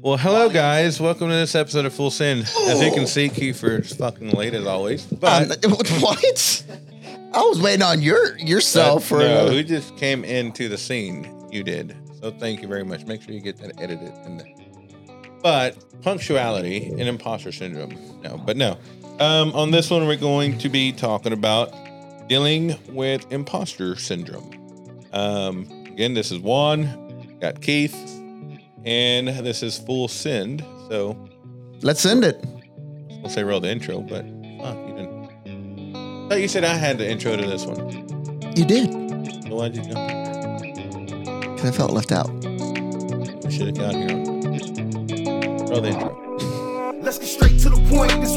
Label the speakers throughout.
Speaker 1: Well, hello guys. Welcome to this episode of Full Send. As you can see, Kiefer's fucking late as always. But
Speaker 2: Um, what? I was waiting on your yourself for.
Speaker 1: no, who just came into the scene? You did. So thank you very much. Make sure you get that edited in there. But punctuality and imposter syndrome. No, but no. Um, on this one, we're going to be talking about dealing with imposter syndrome. Um, again, this is Juan, got Kief, and this is Full Send. So
Speaker 2: let's send it.
Speaker 1: I'll say roll the intro, but fuck, you didn't. thought you said I had the intro to this one.
Speaker 2: You did.
Speaker 1: So why'd you go?
Speaker 2: Because I felt left out.
Speaker 1: We should have got here. Roll the intro.
Speaker 3: Let's get straight to the point. This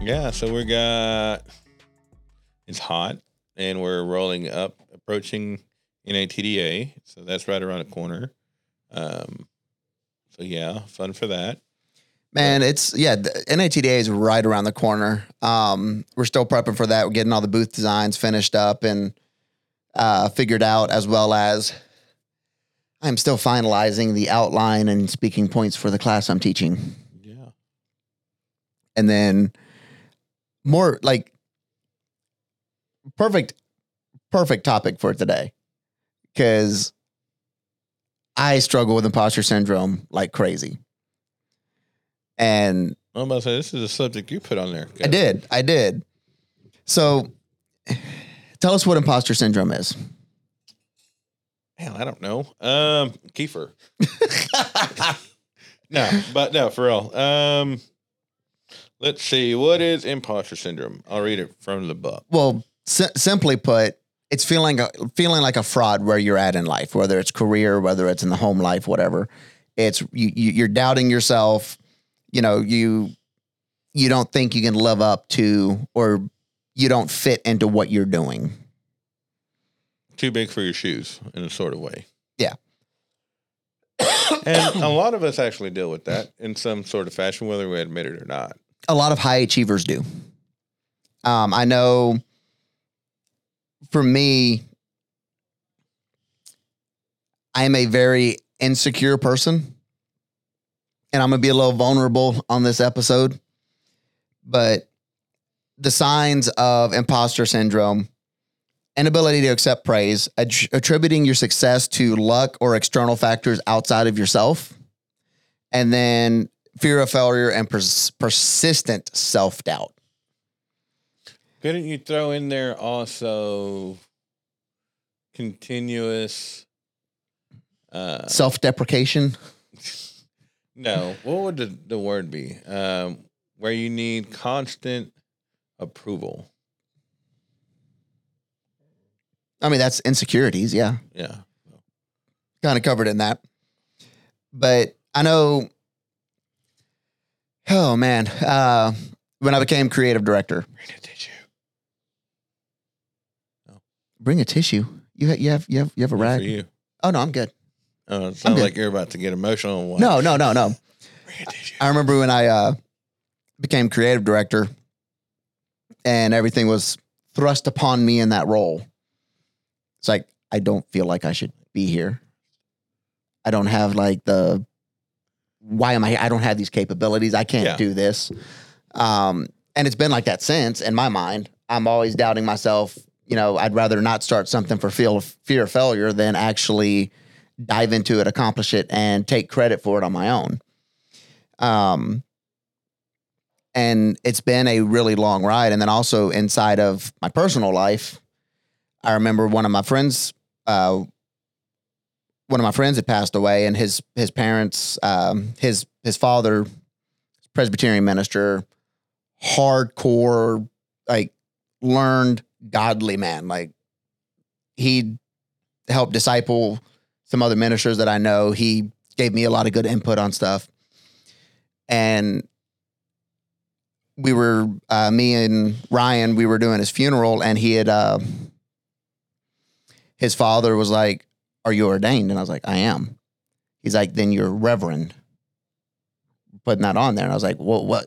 Speaker 1: Yeah, so we got it's hot and we're rolling up, approaching NATDA. So that's right around the corner. Um, so yeah, fun for that.
Speaker 2: Man, it's yeah. The NATDA is right around the corner. Um, we're still prepping for that. We're getting all the booth designs finished up and uh, figured out, as well as I'm still finalizing the outline and speaking points for the class I'm teaching.
Speaker 1: Yeah.
Speaker 2: and then more like perfect perfect topic for today because i struggle with imposter syndrome like crazy and
Speaker 1: I'm about to say this is a subject you put on there.
Speaker 2: i did i did so tell us what imposter syndrome is
Speaker 1: Hell, I don't know. Um, Kiefer. No, but no, for real. Um, let's see. What is imposter syndrome? I'll read it from the book.
Speaker 2: well si- simply put it's feeling a, feeling like a fraud where you're at in life whether it's career whether it's in the home life whatever it's you, you you're doubting yourself you know you you don't think you can live up to or you don't fit into what you're doing
Speaker 1: Too big for your shoes in a sort of way.
Speaker 2: Yeah.
Speaker 1: and a lot of us actually deal with that in some sort of fashion, whether we admit it or not.
Speaker 2: A lot of high achievers do. Um i know for me i am a very insecure person and i'm gonna be a little vulnerable on this episode but the signs of imposter syndrome inability to accept praise att- attributing your success to luck or external factors outside of yourself and then fear of failure and pers- persistent self-doubt
Speaker 1: Couldn't you throw in there also continuous? Uh,
Speaker 2: self-deprecation
Speaker 1: no, what would the, the word be? Um, where you need constant approval.
Speaker 2: i mean that's insecurities yeah
Speaker 1: Yeah.
Speaker 2: kind of covered in that but i know oh man uh when i became creative director
Speaker 1: Read a tissue.
Speaker 2: bring a tissue you, ha- you have you have you have a rag
Speaker 1: For you.
Speaker 2: oh no i'm good
Speaker 1: Oh, it sounds like you're about to get emotional.
Speaker 2: no no no no
Speaker 1: Bring a tissue.
Speaker 2: I remember when I uh, became creative director and everything was thrust upon me in that role. It's like, I don't feel like I should be here. I don't have like the, why am I, I don't have these capabilities. I can't
Speaker 1: Yeah.
Speaker 2: do this. Um, and it's been like that since in my mind. I'm always doubting myself. You know, I'd rather not start something for fear, fear of failure than actually dive into it, accomplish it, and take credit for it on my own. Um, and it's been a really long ride. And then also inside of my personal life, I remember one of my friends, uh, one of my friends had passed away, and his his parents, um, his his father, Presbyterian minister, hardcore, like learned godly man. Like he helped disciple some other ministers that I know. He gave me a lot of good input on stuff. And we were uh, me and Ryan, we were doing his funeral, and he had uh, his father was like, "Are you ordained?" And I was like, "I am." He's like, "Then you're reverend." Putting that on there, and I was like, "What? What?"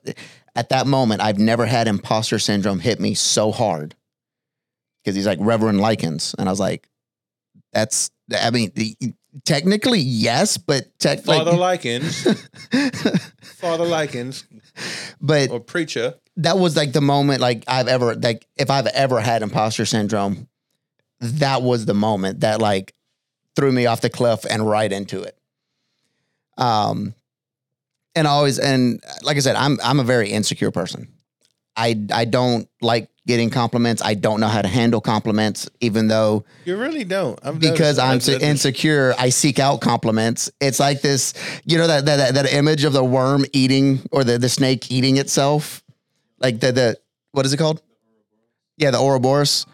Speaker 2: At that moment, I've never had imposter syndrome hit me so hard because he's like Reverend Likens, and I was like, "That's." I mean, the, technically yes, but technically,
Speaker 1: Father Likens, Father Likens,
Speaker 2: but
Speaker 1: or preacher.
Speaker 2: that was like the moment like I've ever like if I've ever had imposter syndrome, that was the moment that like threw me off the cliff and right into it. Um and always and like I said, I'm I'm a very insecure person. I I don't like getting compliments. I don't know how to handle compliments, even though
Speaker 1: You really don't. I've
Speaker 2: because I'm so insecure, I seek out compliments. It's like this, you know, that that that, that image of the worm eating or the, the snake eating itself, like the the what is it called? Yeah, the Ouroboros,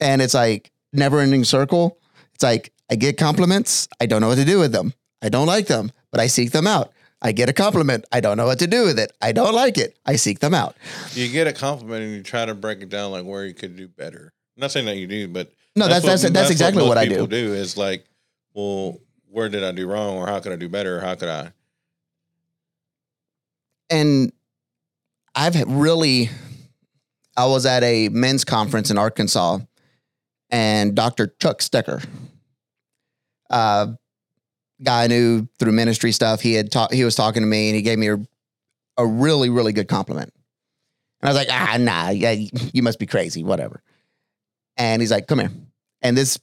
Speaker 2: and it's like never ending circle. It's like I get compliments, I don't know what to do with them. I don't like them, but I seek them out. I get a compliment, I don't know what to do with it. I don't like it. I seek them out.
Speaker 1: You get a compliment and you try to break it down like where you could do better. I'm not saying that you do, but
Speaker 2: No, that's that's that's, exactly
Speaker 1: most
Speaker 2: what, I
Speaker 1: people
Speaker 2: do.
Speaker 1: do is like, well, where did I do wrong, or how could I do better, or how could I?
Speaker 2: and I've really, I was at a men's conference in Arkansas, and Dr. Chuck Stecker, uh, guy I knew through ministry stuff, he had talked, he was talking to me, and he gave me a, a really, really good compliment. And I was like, ah, nah, yeah, you must be crazy, whatever. And he's like, come here. And this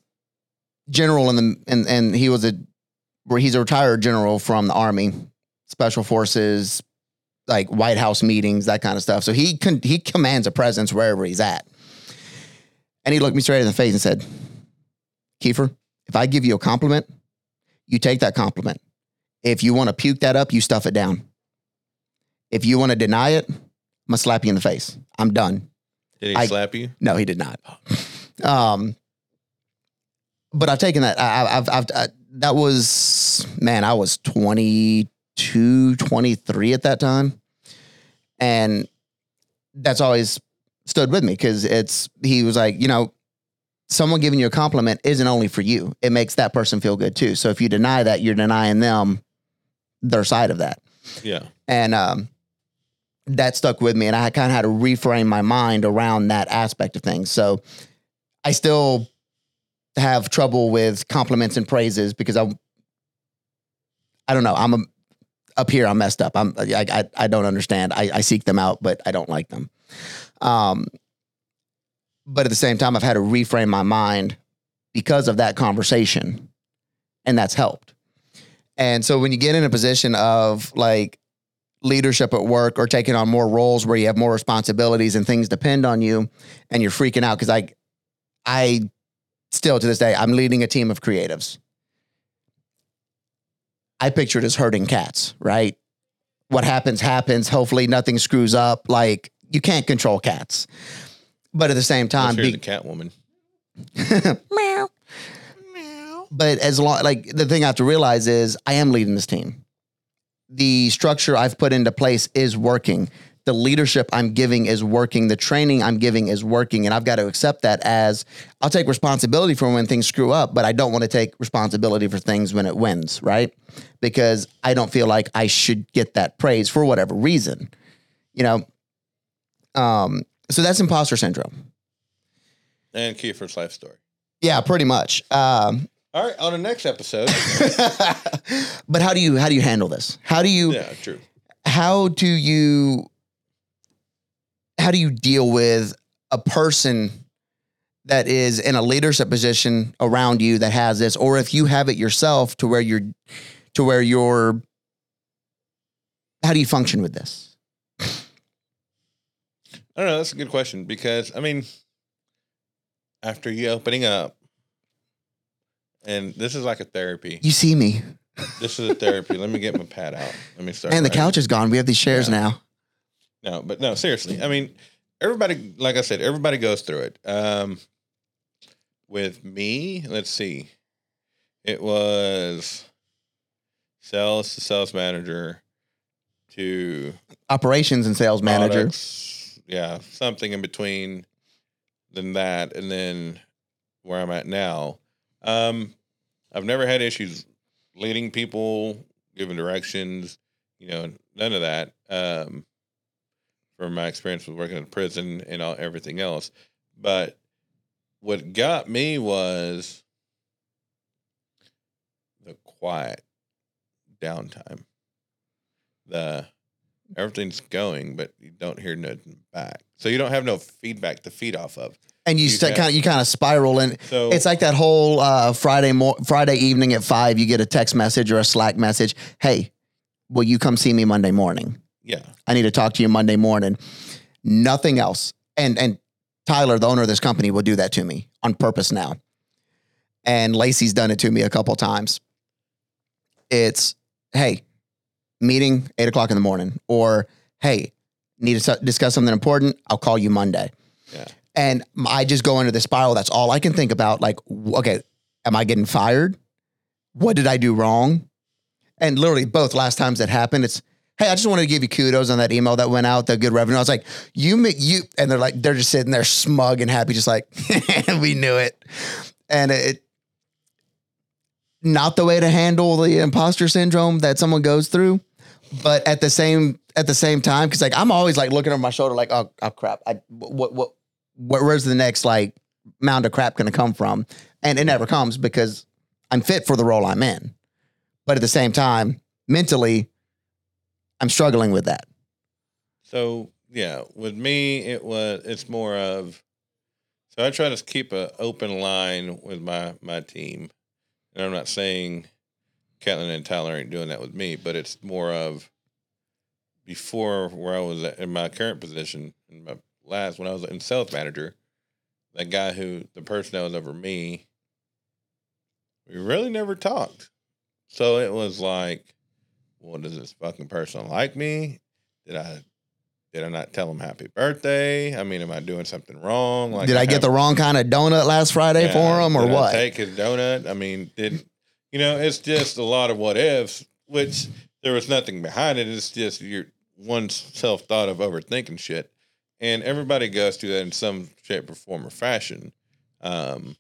Speaker 2: general in the, and, and he was a, he's a retired general from the army, special forces, like White House meetings, that kind of stuff. So he con- he commands a presence wherever he's at. And he looked me straight in the face and said, Kiefer, if I give you a compliment, you take that compliment. If you want to puke that up, you stuff it down. If you want to deny it, I'm gonna slap you in the face. I'm done.
Speaker 1: Did he
Speaker 2: I-
Speaker 1: slap you?
Speaker 2: No, he did not. Um, but I've taken that. I, I've, I've, I, that was, man, I was 22, 23 at that time. And that's always stood with me because it's, he was like, you know, someone giving you a compliment isn't only for you, it makes that person feel good too. So if you deny that, you're denying them their side of that.
Speaker 1: Yeah.
Speaker 2: and um, that stuck with me and i kind of had to reframe my mind around that aspect of things. So i still have trouble with compliments and praises because i i don't know. I'm a, up here i'm messed up. I'm i, I, I don't understand. I, I seek them out but i don't like them. Um, but at the same time i've had to reframe my mind because of that conversation and that's helped and so when you get in a position of like leadership at work or taking on more roles where you have more responsibilities and things depend on you and you're freaking out because I I still to this day I'm leading a team of creatives. I picture it as herding cats, right? What happens happens. Hopefully nothing screws up. Like you can't control cats. But at the same time,
Speaker 1: Unless you're
Speaker 2: be-
Speaker 1: the cat woman.
Speaker 2: meow. But as long like the thing I have to realize is I am leading this team. The structure I've put into place is working. The leadership I'm giving is working. The training I'm giving is working. And I've got to accept that as I'll take responsibility for when things screw up, but I don't want to take responsibility for things when it wins, right? Because I don't feel like I should get that praise for whatever reason. You know? Um, so that's imposter syndrome.
Speaker 1: And Kiefer's life story.
Speaker 2: Yeah, pretty much. Um,
Speaker 1: All right, on the next episode.
Speaker 2: but how do you how do you handle this? How do you
Speaker 1: yeah, true.
Speaker 2: how do you how do you deal with a person that is in a leadership position around you that has this or if you have it yourself to where you're to where you're how do you function with this?
Speaker 1: I don't know. That's a good question because I mean, after you opening up, and this is like a therapy.
Speaker 2: You see me.
Speaker 1: This is a therapy. Let me get my pad out. Let me start.
Speaker 2: And the
Speaker 1: writing.
Speaker 2: couch is gone. We have these chairs
Speaker 1: Yeah.
Speaker 2: now.
Speaker 1: No, but no, seriously. I mean, everybody, like I said, everybody goes through it. Um, with me, let's see. It was sales to sales manager to
Speaker 2: Operations and sales manager.
Speaker 1: products, Yeah, something in between than that, and then where I'm at now. Um, I've never had issues leading people, giving directions, you know, none of that. Um, from my experience with working in prison and all everything else, but what got me was the quiet downtime. The everything's going, but you don't hear nothing back. So you don't have no feedback to feed off of.
Speaker 2: and you
Speaker 1: You
Speaker 2: st- kind of you kind of spiral and
Speaker 1: So
Speaker 2: it's like that whole uh, Friday mo- Friday evening at five. You get a text message or a Slack message. Hey, will you come see me Monday morning?
Speaker 1: yeah,
Speaker 2: I need to talk to you Monday morning. Nothing else. And and Tyler, the owner of this company, will do that to me on purpose now. And Lacey's done it to me a couple times. It's hey, meeting eight o'clock in the morning, or hey, need to discuss something important. I'll call you Monday.
Speaker 1: Yeah.
Speaker 2: And I just go into the spiral. That's all I can think about. Like, okay, am I getting fired? What did I do wrong? And literally, both last times that happened, it's hey, I just wanted to give you kudos on that email that went out, the good revenue. I was like, you, you, and they're like, they're just sitting there smug and happy, just like, we knew it. And it, not the way to handle the imposter syndrome that someone goes through, but at the same, at the same time, cause like, I'm always like looking over my shoulder, like, oh, oh crap. I, what, what, what, where's the next like mound of crap going to come from? And it never comes because I'm fit for the role I'm in. But at the same time, mentally, I'm struggling with that.
Speaker 1: So yeah, with me, it was it's more of so I try to keep a open line with my my team, and I'm not saying Catlin and Tyler ain't doing that with me, but it's more of before where I was at, in my current position in my last when I was in sales manager, that guy who the person that was over me, we really never talked. So it was like, well, does this fucking person like me? Did I did I not tell him happy birthday? I mean, am I doing something wrong? Like
Speaker 2: Did I, get
Speaker 1: have-
Speaker 2: the wrong kind of donut last Friday
Speaker 1: Yeah,
Speaker 2: for him or
Speaker 1: did I
Speaker 2: what?
Speaker 1: take his donut. I mean, did you know? It's just a lot of what ifs, which there was nothing behind it. It's just your one self thought of overthinking shit, and everybody goes through that in some shape or form or fashion. Um,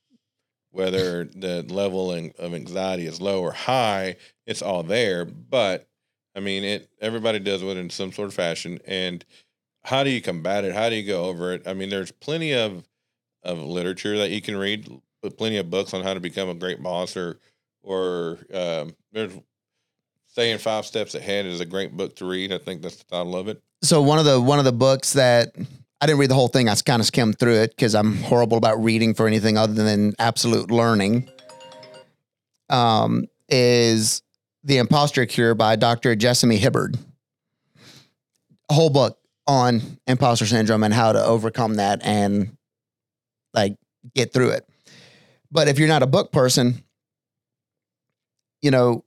Speaker 1: whether the level in- of anxiety is low or high, it's all there. But I mean, it everybody does it in some sort of fashion. And how do you combat it? How do you go over it? I mean, there's plenty of of literature that you can read, plenty of books on how to become a great boss, or or um, there's staying five steps ahead is a great book to read. I think that's the title of it.
Speaker 2: So one of the one of the books that I didn't read the whole thing. I kind of skimmed through it because I'm horrible about reading for anything other than absolute learning. Um, is the Imposter Cure by Dr. Jessamy Hibbard. A whole book on imposter syndrome and how to overcome that and like get through it. But if you're not a book person, you know,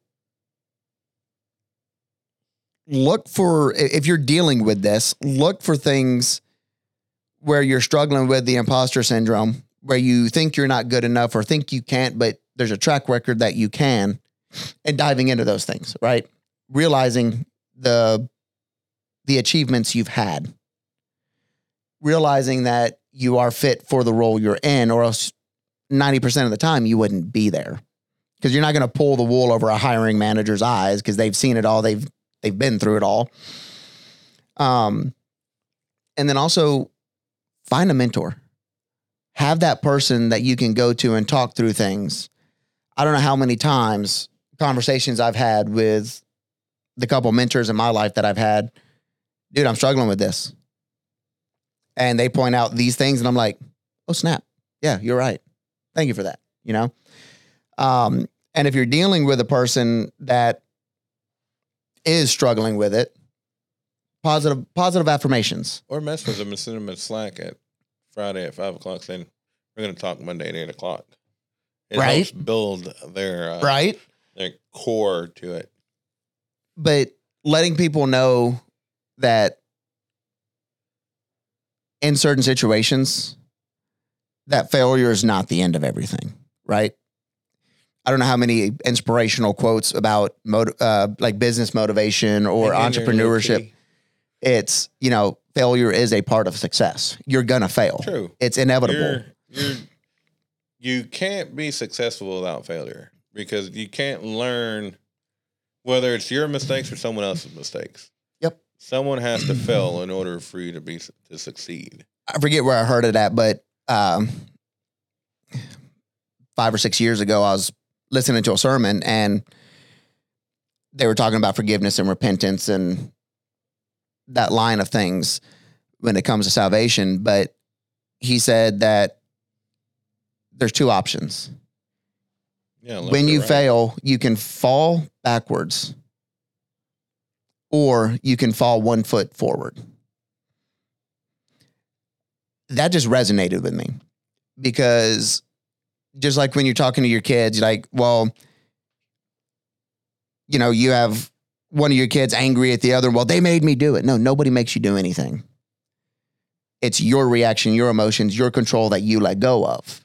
Speaker 2: look for if you're dealing with this, look for things where you're struggling with the imposter syndrome, where you think you're not good enough or think you can't, but there's a track record that you can, and diving into those things, right? Realizing the the achievements you've had. Realizing that you are fit for the role you're in, or else 90% of the time you wouldn't be there. Because you're not going to pull the wool over a hiring manager's eyes because they've seen it all. They've they've been through it all. Um, and then also find a mentor. Have that person that you can go to and talk through things. I don't know how many times conversations I've had with the couple mentors in my life that I've had. Dude, I'm struggling with this. And they point out these things, and I'm like, oh, snap. Yeah, you're right. Thank you for that. You know? Um, and if you're dealing with a person that is struggling with it, positive positive affirmations.
Speaker 1: Or mess with them and send them a Slack at Friday at five o'clock saying we're going to talk Monday at eight o'clock. It
Speaker 2: Right.
Speaker 1: helps build their uh,
Speaker 2: Right.
Speaker 1: their core to it.
Speaker 2: But letting people know that in certain situations, that failure is not the end of everything. Right. I don't know how many inspirational quotes about mot- uh, like business motivation or
Speaker 1: Hang in there, little
Speaker 2: entrepreneurship. It's you know failure is a part of success. You're gonna fail.
Speaker 1: True.
Speaker 2: It's inevitable.
Speaker 1: You're, you're, you can't be successful without failure because you can't learn whether it's your mistakes or someone else's mistakes.
Speaker 2: Yep.
Speaker 1: Someone has to fail in order for you to be to succeed.
Speaker 2: I forget where I heard it at, but um, five or six years ago, I was listening to a sermon and they were talking about forgiveness and repentance and that line of things when it comes to salvation. But he said that there's two options.
Speaker 1: Yeah.
Speaker 2: when you
Speaker 1: right.
Speaker 2: fail, you can fall backwards or you can fall one foot forward. That just resonated with me because just like when you're talking to your kids, like, well, you know, you have one of your kids angry at the other. Well, they made me do it. No, nobody makes you do anything. It's your reaction, your emotions, your control that you let go of.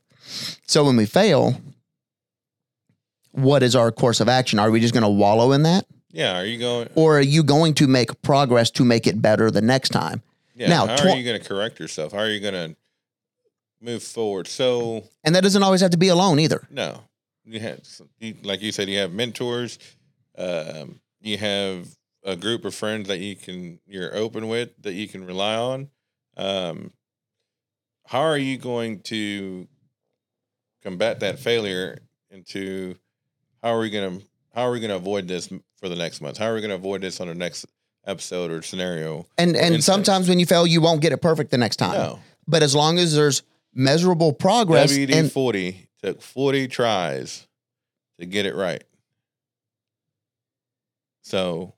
Speaker 2: So when we fail, what is our course of action? Are we just going to wallow in that?
Speaker 1: Yeah. Are you going?
Speaker 2: Or are you going to make progress to make it better the next time?
Speaker 1: Yeah.
Speaker 2: Now,
Speaker 1: how
Speaker 2: tw-
Speaker 1: are you going to correct yourself? How are you going to move forward? So
Speaker 2: And that doesn't always have to be alone either.
Speaker 1: No, you have you, like you said, you have mentors. Um, you have a group of friends that you can you're open with that you can rely on. Um, how are you going to combat that failure? Into how are we going to how are we going to avoid this for the next month? How are we going to avoid this on the next episode or scenario?
Speaker 2: And and
Speaker 1: instance.
Speaker 2: sometimes when you fail, you won't get it perfect the next time.
Speaker 1: No,
Speaker 2: But as long as there's measurable progress
Speaker 1: WD
Speaker 2: and
Speaker 1: forty took forty tries to get it right. So,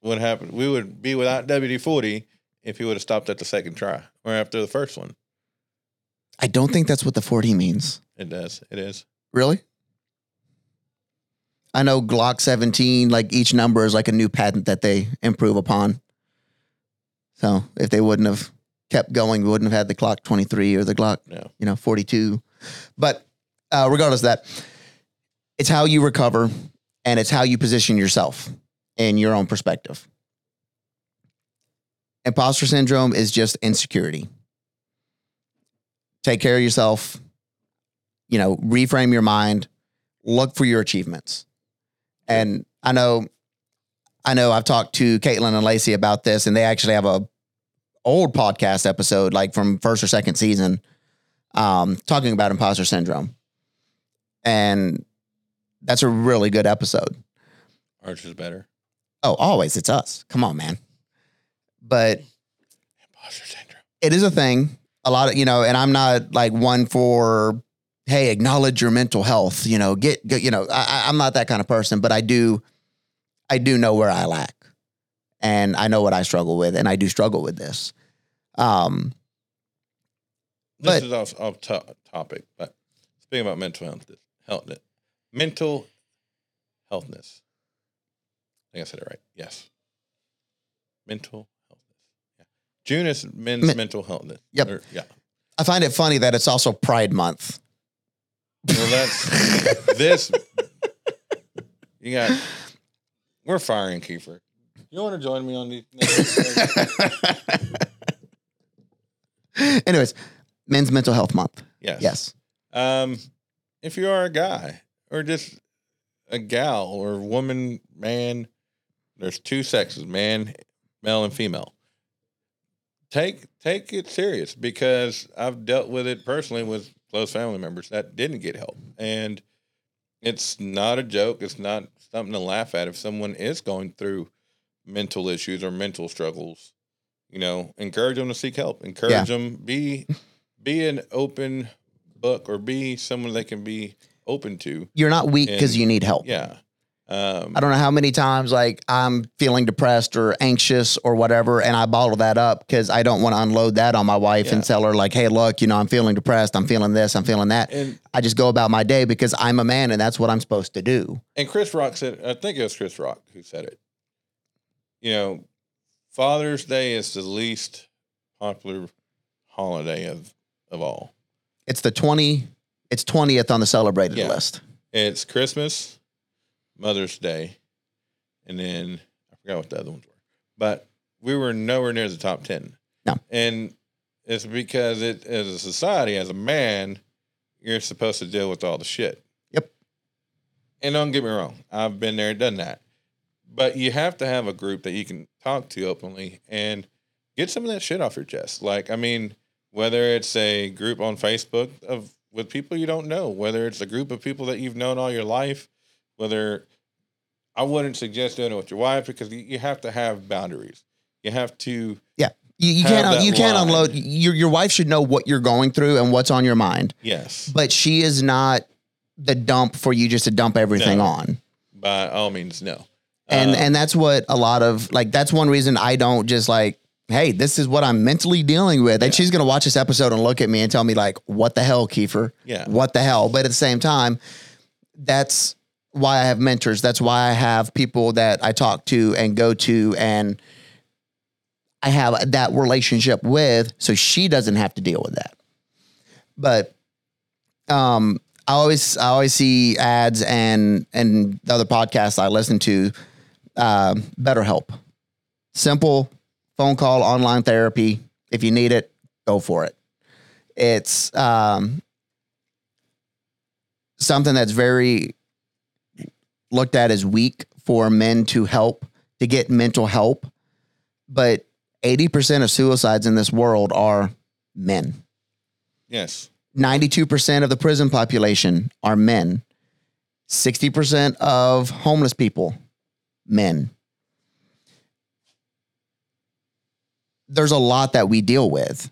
Speaker 1: what happened? We would be without WD forty if he would have stopped at the second try or after the first one.
Speaker 2: I don't think that's what the 40 means.
Speaker 1: It does. It is.
Speaker 2: Really? I know Glock 17, like each number is like a new patent that they improve upon. So if they wouldn't have kept going, we wouldn't have had the Glock 23 or the Glock,
Speaker 1: No.
Speaker 2: you know, 42. But uh, regardless of that, it's how you recover and it's how you position yourself in your own perspective. Imposter syndrome is just insecurity. Take care of yourself, you know, reframe your mind, look for your achievements. And I know, I know I've talked to Caitlin and Lacey about this, and they actually have a old podcast episode, like from first or second season, um, talking about imposter syndrome. And that's a really good episode.
Speaker 1: Arch is better.
Speaker 2: Oh, always it's us. Come on, man. But
Speaker 1: Imposter syndrome.
Speaker 2: it is a thing. A lot of you know, and I'm not like one for hey, acknowledge your mental health. You know, get, get you know, I- I'm not that kind of person, but I do, I do know where I lack, and I know what I struggle with, and I do struggle with this. Um,
Speaker 1: This
Speaker 2: But-
Speaker 1: is off, off to- topic, but speaking about mental health, health, mental healthness. I think I said it right. Yes. Mental healthness. Yeah. June is men's
Speaker 2: Men-
Speaker 1: mental healthness.
Speaker 2: Yep.
Speaker 1: Or- yeah.
Speaker 2: I find it funny that it's also Pride Month.
Speaker 1: Well, that's this. You got. We're firing Kiefer. You want to join me on these? next episode?
Speaker 2: Anyways, Men's Mental Health Month.
Speaker 1: yes.
Speaker 2: Yes.
Speaker 1: Um, if you are a guy or just a gal or woman, man, there's two sexes, man, male and female. Take take it serious because I've dealt with it personally with close family members that didn't get help. And it's not a joke. It's not something to laugh at if someone is going through mental issues or mental struggles. You know, encourage them to seek help. Encourage them be be an open book or be someone they can be open to.
Speaker 2: You're not weak because you need help.
Speaker 1: Yeah. Um,
Speaker 2: I don't know how many times like I'm feeling depressed or anxious or whatever, and I bottle that up because I don't want to unload that on my wife
Speaker 1: Yeah.
Speaker 2: and tell her like, "Hey, look, you know, I'm feeling depressed. I'm feeling this. I'm feeling that."
Speaker 1: and
Speaker 2: I just go about my day because I'm a man and that's what I'm supposed to do.
Speaker 1: and Chris Rock said, I think it was Chris Rock who said it. You know, Father's Day is the least popular holiday of of all.
Speaker 2: It's the twenty. It's twentieth on the celebrated
Speaker 1: Yeah.
Speaker 2: list.
Speaker 1: It's Christmas, Mother's Day, and then I forgot what the other ones were. But we were nowhere near the top ten.
Speaker 2: No.
Speaker 1: and it's because it as a society, as a man, you're supposed to deal with all the shit.
Speaker 2: Yep.
Speaker 1: And don't get me wrong, I've been there, done that. But you have to have a group that you can talk to openly and get some of that shit off your chest. Like, I mean, whether it's a group on Facebook of with people you don't know, whether it's a group of people that you've known all your life, whether I wouldn't suggest doing it with your wife because you, have to have boundaries. You have to
Speaker 2: You, you can't you can't
Speaker 1: line.
Speaker 2: unload your your wife should know what you're going through and what's on your mind.
Speaker 1: yes,
Speaker 2: But she is not the dump for you just to dump everything
Speaker 1: No.
Speaker 2: on.
Speaker 1: by all means, no.
Speaker 2: And
Speaker 1: Uh,
Speaker 2: and that's what a lot of like that's one reason I don't just like hey, this is what I'm mentally dealing with. And she's gonna watch this episode and look at me and tell me like, what the hell, Kiefer?
Speaker 1: Yeah.
Speaker 2: What the hell? But at the same time, that's why I have mentors. That's why I have people that I talk to and go to and I have that relationship with so she doesn't have to deal with that. But um I always I always see ads and and the other podcasts I listen to uh, BetterHelp. Simple phone call, online therapy. If you need it, go for it. It's um, something that's very looked at as weak for men to help to get mental help, but eighty percent of suicides in this world are men.
Speaker 1: yes,
Speaker 2: 92% of the prison population are men. 60% of homeless people, men. There's a lot that we deal with.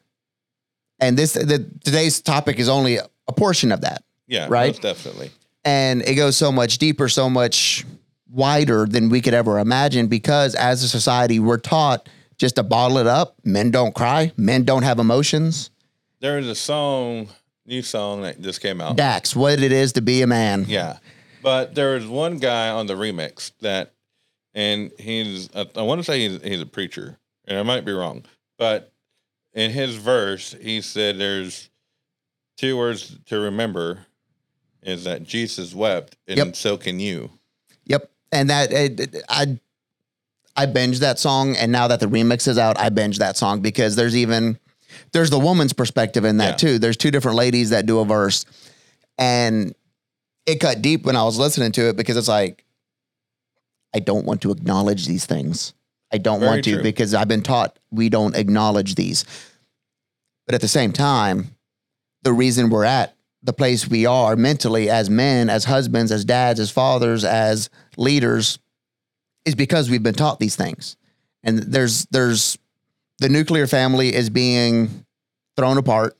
Speaker 2: And this the, today's topic is only a portion of that.
Speaker 1: yeah,
Speaker 2: Right?
Speaker 1: most definitely.
Speaker 2: And it goes so much deeper, so much wider than we could ever imagine because as a society we're taught just to bottle it up. Men don't cry, men don't have emotions.
Speaker 1: There is a song, new song that just came out.
Speaker 2: Dax, what it is to be a man.
Speaker 1: Yeah, but there was one guy on the remix that, and he's I, I want to say he's, he's a preacher, and I might be wrong, but in his verse he said there's two words to remember, is that Jesus wept, and
Speaker 2: Yep.
Speaker 1: so can you.
Speaker 2: Yep. And that it, it- I I binged that song and now that the remix is out, I binged that song because there's even there's the woman's perspective in that
Speaker 1: Yeah.
Speaker 2: too. There's two different ladies that do a verse. And it cut deep when I was listening to it because it's like I don't want to acknowledge these things. I don't
Speaker 1: Very
Speaker 2: want to
Speaker 1: true.
Speaker 2: because I've been taught we don't acknowledge these. But at the same time, the reason we're at the place we are mentally as men, as husbands, as dads, as fathers, as leaders is because we've been taught these things. And there's there's the nuclear family is being thrown apart.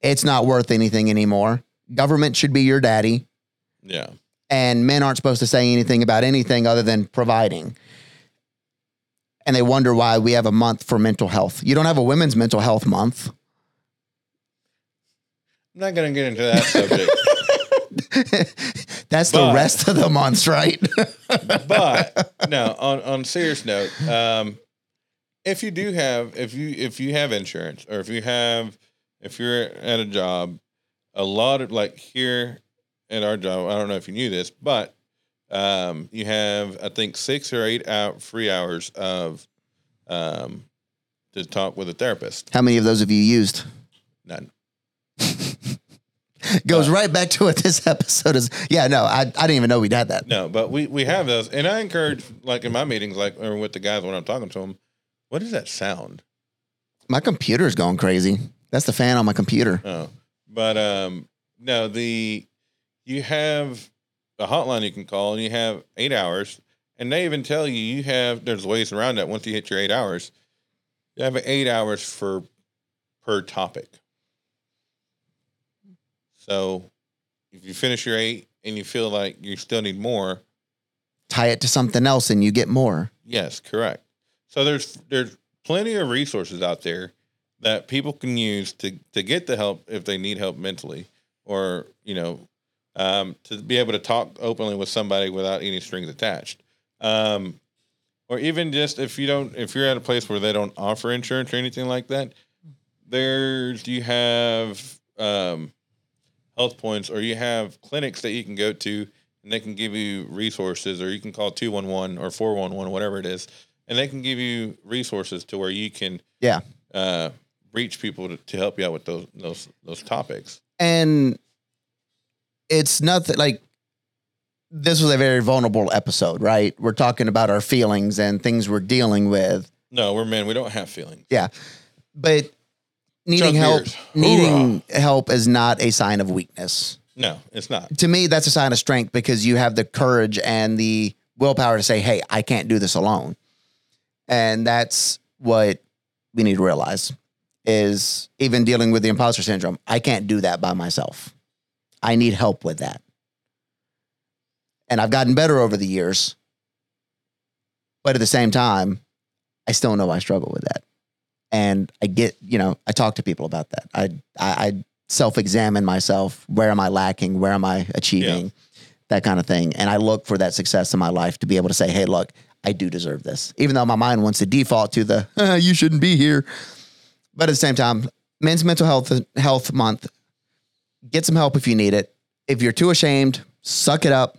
Speaker 2: It's not worth anything anymore. Government should be your daddy
Speaker 1: Yeah,
Speaker 2: and men aren't supposed to say anything about anything other than providing. And they wonder why we have a month for mental health. You don't have a women's mental health month.
Speaker 1: I'm not gonna get into that subject,
Speaker 2: That's the rest of the months, right?
Speaker 1: but no. On on serious note, um, if you do have if you if you have insurance or if you have if you're at a job, a lot of like here at our job, I don't know if you knew this, but um, you have I think six or eight out free hours of um, to talk with a therapist.
Speaker 2: How many of those have you used?
Speaker 1: None.
Speaker 2: Goes right back to what this episode is. Yeah, no, I, I didn't even know we'd had that.
Speaker 1: No, but we we have those, and I encourage like in my meetings, like or with the guys when I'm talking to them, what does that sound?
Speaker 2: My computer's going crazy. That's the fan on my computer.
Speaker 1: Oh, but um, no, the you have a hotline you can call, and you have eight hours, and they even tell you you have there's ways around that. Once you hit your eight hours, you have eight hours for per topic. So, if you finish your eight and you feel like you still need more,
Speaker 2: Tie it to something else and you get more.
Speaker 1: Yes, correct. So there's there's plenty of resources out there that people can use to to get the help if they need help mentally, or you know, um, to be able to talk openly with somebody without any strings attached. Um, or even just if you don't if you're at a place where they don't offer insurance or anything like that, there's you have um, health points, or you have clinics that you can go to and they can give you resources, or you can call 211 or 411, whatever it is, and they can give you resources to where you can
Speaker 2: Yeah.
Speaker 1: uh, reach people to, to help you out with those those those topics.
Speaker 2: and it's nothing like this was a very vulnerable episode, right? We're talking about our feelings and things we're dealing with.
Speaker 1: No, we're men. We don't have feelings.
Speaker 2: Yeah. But needing
Speaker 1: Chug
Speaker 2: help
Speaker 1: beers.
Speaker 2: needing help is not a sign of weakness.
Speaker 1: No, it's not.
Speaker 2: To me, that's a sign of strength because you have the courage and the willpower to say, Hey, I can't do this alone. And that's what we need to realize is even dealing with the imposter syndrome. I can't do that by myself. I need help with that. And I've gotten better over the years. But at the same time, I still know I struggle with that. And I get, you know, I talk to people about that. I I, I self examine myself. Where am I lacking? Where am I achieving? That kind of thing. And I look for that success in my life to be able to say, hey, look, I do deserve this. Even though my mind wants to default to the you shouldn't be here. But at the same time, men's mental health health month. Get some help if you need it. If you're too ashamed, suck it up,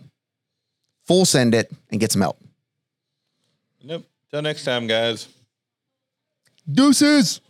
Speaker 2: full send it, and get some help.
Speaker 1: Nope. Till next time, guys.
Speaker 2: Deuces.